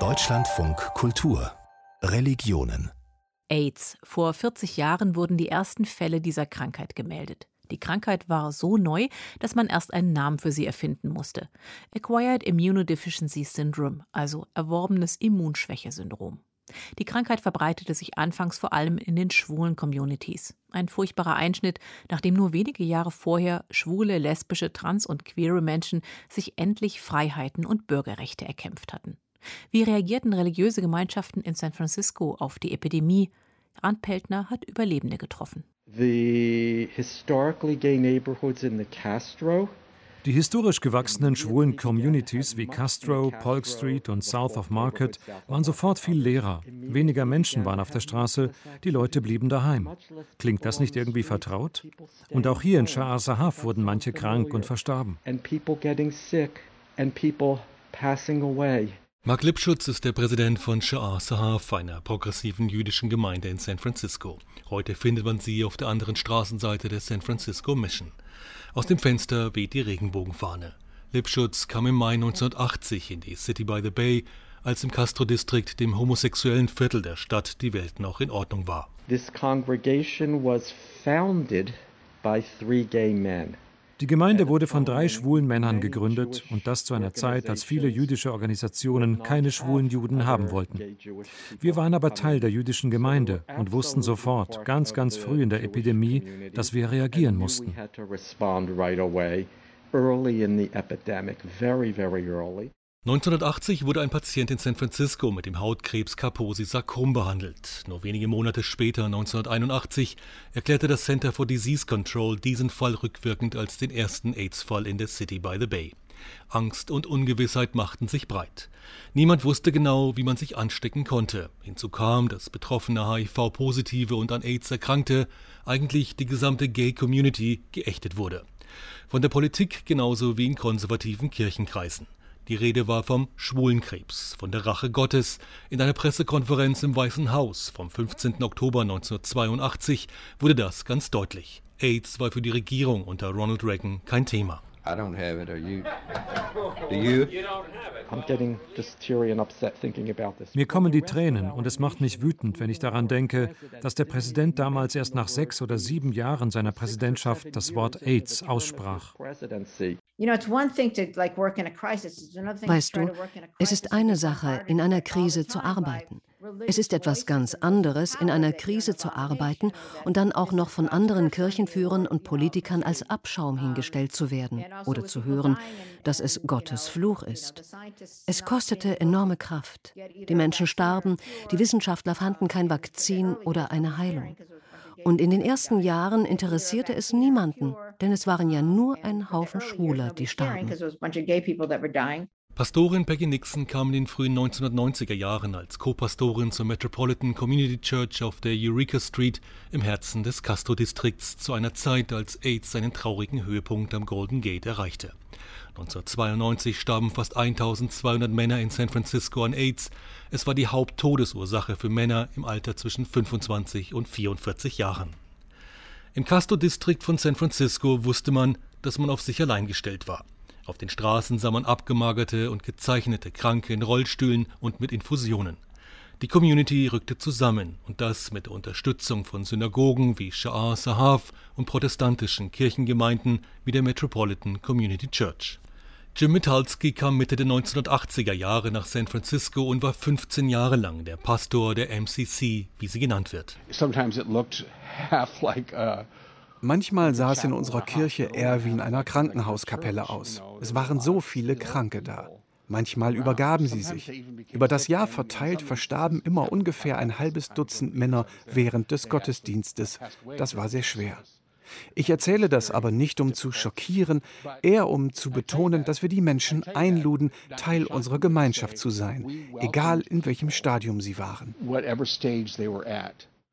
Deutschlandfunk Kultur Religionen AIDS. Vor 40 Jahren wurden die ersten Fälle dieser Krankheit gemeldet. Die Krankheit war so neu, dass man erst einen Namen für sie erfinden musste. Acquired Immunodeficiency Syndrome, also erworbenes Immunschwächesyndrom. Die Krankheit verbreitete sich anfangs vor allem in den schwulen Communities. Ein furchtbarer Einschnitt, nachdem nur wenige Jahre vorher schwule, lesbische, trans- und queere Menschen sich endlich Freiheiten und Bürgerrechte erkämpft hatten. Wie reagierten religiöse Gemeinschaften in San Francisco auf die Epidemie? Rand Peltner hat Überlebende getroffen. The historically gay neighborhoods in the Castro die historisch gewachsenen schwulen Communities wie Castro, Polk Street und South of Market waren sofort viel leerer. Weniger Menschen waren auf der Straße, die Leute blieben daheim. Klingt das nicht irgendwie vertraut? Und auch hier in Shah Sahaf wurden manche krank und verstarben. Mark Lipschutz ist der Präsident von Sha'ar Sahaf, einer progressiven jüdischen Gemeinde in San Francisco. Heute findet man sie auf der anderen Straßenseite der San Francisco Mission. Aus dem Fenster weht die Regenbogenfahne. Lipschutz kam im Mai 1980 in die City by the Bay, als im Castro-Distrikt, dem homosexuellen Viertel der Stadt, die Welt noch in Ordnung war. This congregation was founded by three gay men. Die Gemeinde wurde von drei schwulen Männern gegründet und das zu einer Zeit, als viele jüdische Organisationen keine schwulen Juden haben wollten. Wir waren aber Teil der jüdischen Gemeinde und wussten sofort, ganz, ganz früh in der Epidemie, dass wir reagieren mussten. 1980 wurde ein Patient in San Francisco mit dem Hautkrebs Kaposi Sarkom behandelt. Nur wenige Monate später, 1981, erklärte das Center for Disease Control diesen Fall rückwirkend als den ersten AIDS-Fall in der City by the Bay. Angst und Ungewissheit machten sich breit. Niemand wusste genau, wie man sich anstecken konnte. Hinzu kam, dass betroffene HIV-Positive und an AIDS Erkrankte, eigentlich die gesamte Gay-Community, geächtet wurde. Von der Politik genauso wie in konservativen Kirchenkreisen. Die Rede war vom Schwulenkrebs, von der Rache Gottes. In einer Pressekonferenz im Weißen Haus vom 15. Oktober 1982 wurde das ganz deutlich. AIDS war für die Regierung unter Ronald Reagan kein Thema. I don't have it. Are you? Do you? I'm getting just teary and upset thinking about this. Mir kommen die Tränen und es macht mich wütend, wenn ich daran denke, dass der Präsident damals erst nach sechs oder sieben Jahren seiner Präsidentschaft das Wort AIDS aussprach. Weißt du, es ist eine Sache, in einer Krise zu arbeiten. Es ist etwas ganz anderes, in einer Krise zu arbeiten und dann auch noch von anderen Kirchenführern und Politikern als Abschaum hingestellt zu werden oder zu hören, dass es Gottes Fluch ist. Es kostete enorme Kraft. Die Menschen starben, die Wissenschaftler fanden kein Vakzin oder eine Heilung. Und in den ersten Jahren interessierte es niemanden, denn es waren ja nur ein Haufen Schwuler, die starben. Pastorin Peggy Nixon kam in den frühen 1990er Jahren als Co-Pastorin zur Metropolitan Community Church auf der Eureka Street im Herzen des Castro-Distrikts zu einer Zeit, als AIDS seinen traurigen Höhepunkt am Golden Gate erreichte. 1992 starben fast 1200 Männer in San Francisco an AIDS. Es war die Haupttodesursache für Männer im Alter zwischen 25 und 44 Jahren. Im Castro-Distrikt von San Francisco wusste man, dass man auf sich allein gestellt war. Auf den Straßen sah man abgemagerte und gezeichnete Kranke in Rollstühlen und mit Infusionen. Die Community rückte zusammen und das mit der Unterstützung von Synagogen wie Sha'ar Sahaf und protestantischen Kirchengemeinden wie der Metropolitan Community Church. Jim Mitalski kam Mitte der 1980er Jahre nach San Francisco und war 15 Jahre lang der Pastor der MCC, wie sie genannt wird. Sometimes it looked half like a Manchmal sah es in unserer Kirche eher wie in einer Krankenhauskapelle aus. Es waren so viele Kranke da. Manchmal übergaben sie sich. Über das Jahr verteilt verstarben immer ungefähr ein halbes Dutzend Männer während des Gottesdienstes. Das war sehr schwer. Ich erzähle das aber nicht, um zu schockieren, eher um zu betonen, dass wir die Menschen einluden, Teil unserer Gemeinschaft zu sein, egal in welchem Stadium sie waren.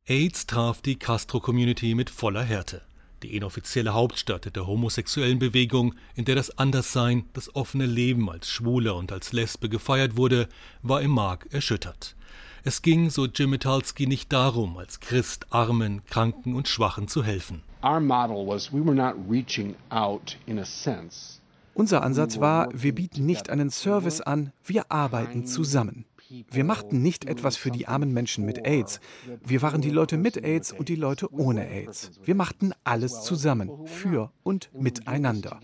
AIDS traf die Castro-Community mit voller Härte die inoffizielle Hauptstadt der homosexuellen Bewegung, in der das Anderssein, das offene Leben als Schwule und als Lesbe gefeiert wurde, war im Mark erschüttert. Es ging, so Jim Metalski, nicht darum, als Christ Armen, Kranken und Schwachen zu helfen. Our model was we were not reaching out in a sense Unser Ansatz war, wir bieten nicht einen Service an, wir arbeiten zusammen. Wir machten nicht etwas für die armen Menschen mit AIDS. Wir waren die Leute mit AIDS und die Leute ohne AIDS. Wir machten alles zusammen, für und miteinander.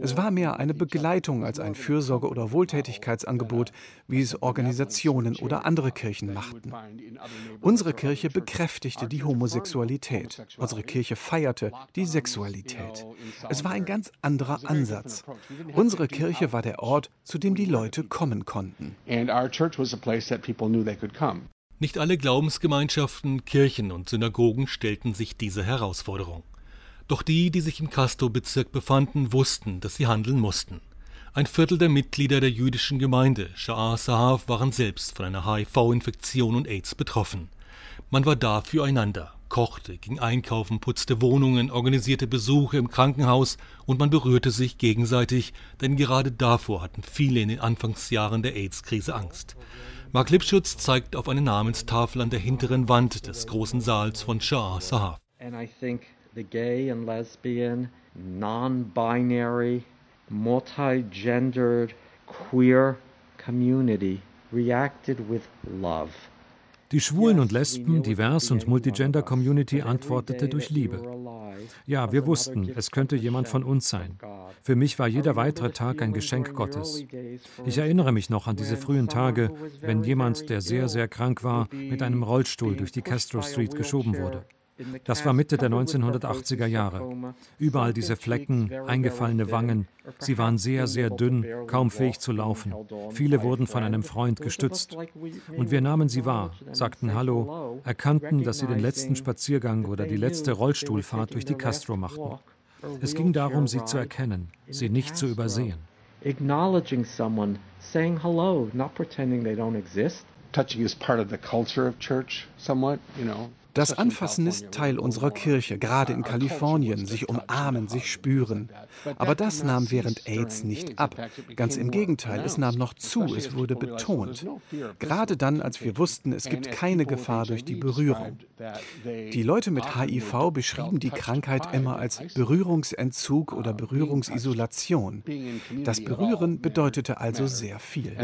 Es war mehr eine Begleitung als ein Fürsorge- oder Wohltätigkeitsangebot, wie es Organisationen oder andere Kirchen machten. Unsere Kirche bekräftigte die Homosexualität. Unsere Kirche feierte die Sexualität. Es war ein ganz anderer Ansatz. Unsere Kirche war der Ort, zu dem die Leute kommen konnten a place that people knew they could come. Nicht alle Glaubensgemeinschaften, Kirchen und Synagogen stellten sich diese Herausforderung. Doch die, die sich im Casto-Bezirk befanden, wussten, dass sie handeln mussten. Ein Viertel der Mitglieder der jüdischen Gemeinde Sha'ar Sahav waren selbst von einer HIV-Infektion und AIDS betroffen. Man war da füreinander, kochte, ging einkaufen, putzte Wohnungen, organisierte Besuche im Krankenhaus und man berührte sich gegenseitig, denn gerade davor hatten viele in den Anfangsjahren der AIDS-Krise Angst. Mark Lipschutz zeigt auf eine Namenstafel an der hinteren Wand des großen Saals von Shah Sahaf. And I think the gay and lesbian, non-binary, multi-gendered, queer community reacted with love. Die Schwulen und Lesben, Divers- und Multigender-Community antwortete durch Liebe. Ja, wir wussten, es könnte jemand von uns sein. Für mich war jeder weitere Tag ein Geschenk Gottes. Ich erinnere mich noch an diese frühen Tage, wenn jemand, der sehr, sehr krank war, mit einem Rollstuhl durch die Castro Street geschoben wurde. Das war Mitte der 1980er Jahre. Überall diese Flecken, eingefallene Wangen. Sie waren sehr, sehr dünn, kaum fähig zu laufen. Viele wurden von einem Freund gestützt. Und wir nahmen sie wahr, sagten Hallo, erkannten, dass sie den letzten Spaziergang oder die letzte Rollstuhlfahrt durch die Castro machten. Es ging darum, sie zu erkennen, sie nicht zu übersehen. Acknowledging someone, saying hello, not pretending they don't exist. Touching is part of the culture of church somewhat, you know. Das Anfassen ist Teil unserer Kirche, gerade in Kalifornien, sich umarmen, sich spüren. Aber das nahm während AIDS nicht ab. Ganz im Gegenteil, es nahm noch zu, es wurde betont. Gerade dann, als wir wussten, es gibt keine Gefahr durch die Berührung. Die Leute mit HIV beschrieben die Krankheit immer als Berührungsentzug oder Berührungsisolation. Das Berühren bedeutete also sehr viel.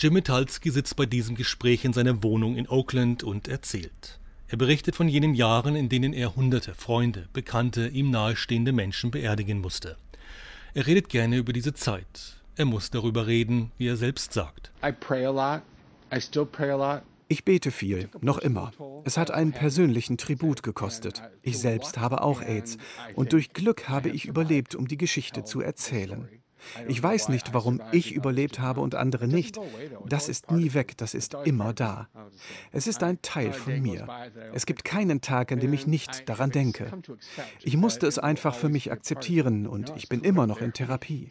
Jim Mitalski sitzt bei diesem Gespräch in seiner Wohnung in Oakland und erzählt. Er berichtet von jenen Jahren, in denen er hunderte Freunde, Bekannte, ihm nahestehende Menschen beerdigen musste. Er redet gerne über diese Zeit. Er muss darüber reden, wie er selbst sagt. Ich bete viel, noch immer. Es hat einen persönlichen Tribut gekostet. Ich selbst habe auch AIDS und durch Glück habe ich überlebt, um die Geschichte zu erzählen. Ich weiß nicht, warum ich überlebt habe und andere nicht. Das ist nie weg, das ist immer da. Es ist ein Teil von mir. Es gibt keinen Tag, an dem ich nicht daran denke. Ich musste es einfach für mich akzeptieren und ich bin immer noch in Therapie.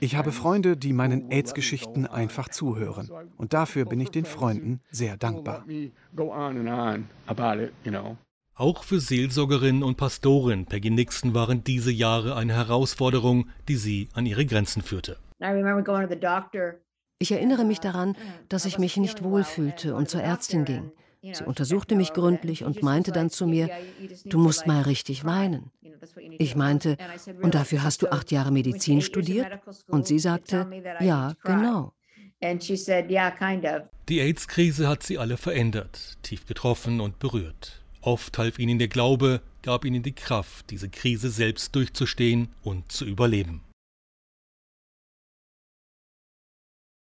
Ich habe Freunde, die meinen AIDS-Geschichten einfach zuhören. Und dafür bin ich den Freunden sehr dankbar. Auch für Seelsorgerin und Pastorin Peggy Nixon waren diese Jahre eine Herausforderung, die sie an ihre Grenzen führte. Ich erinnere mich daran, dass ich mich nicht wohlfühlte und zur Ärztin ging. Sie untersuchte mich gründlich und meinte dann zu mir, du musst mal richtig weinen. Ich meinte, und dafür hast du acht Jahre Medizin studiert? Und sie sagte, ja, genau. Die AIDS-Krise hat sie alle verändert, tief getroffen und berührt. Oft half ihnen der Glaube, gab ihnen die Kraft, diese Krise selbst durchzustehen und zu überleben.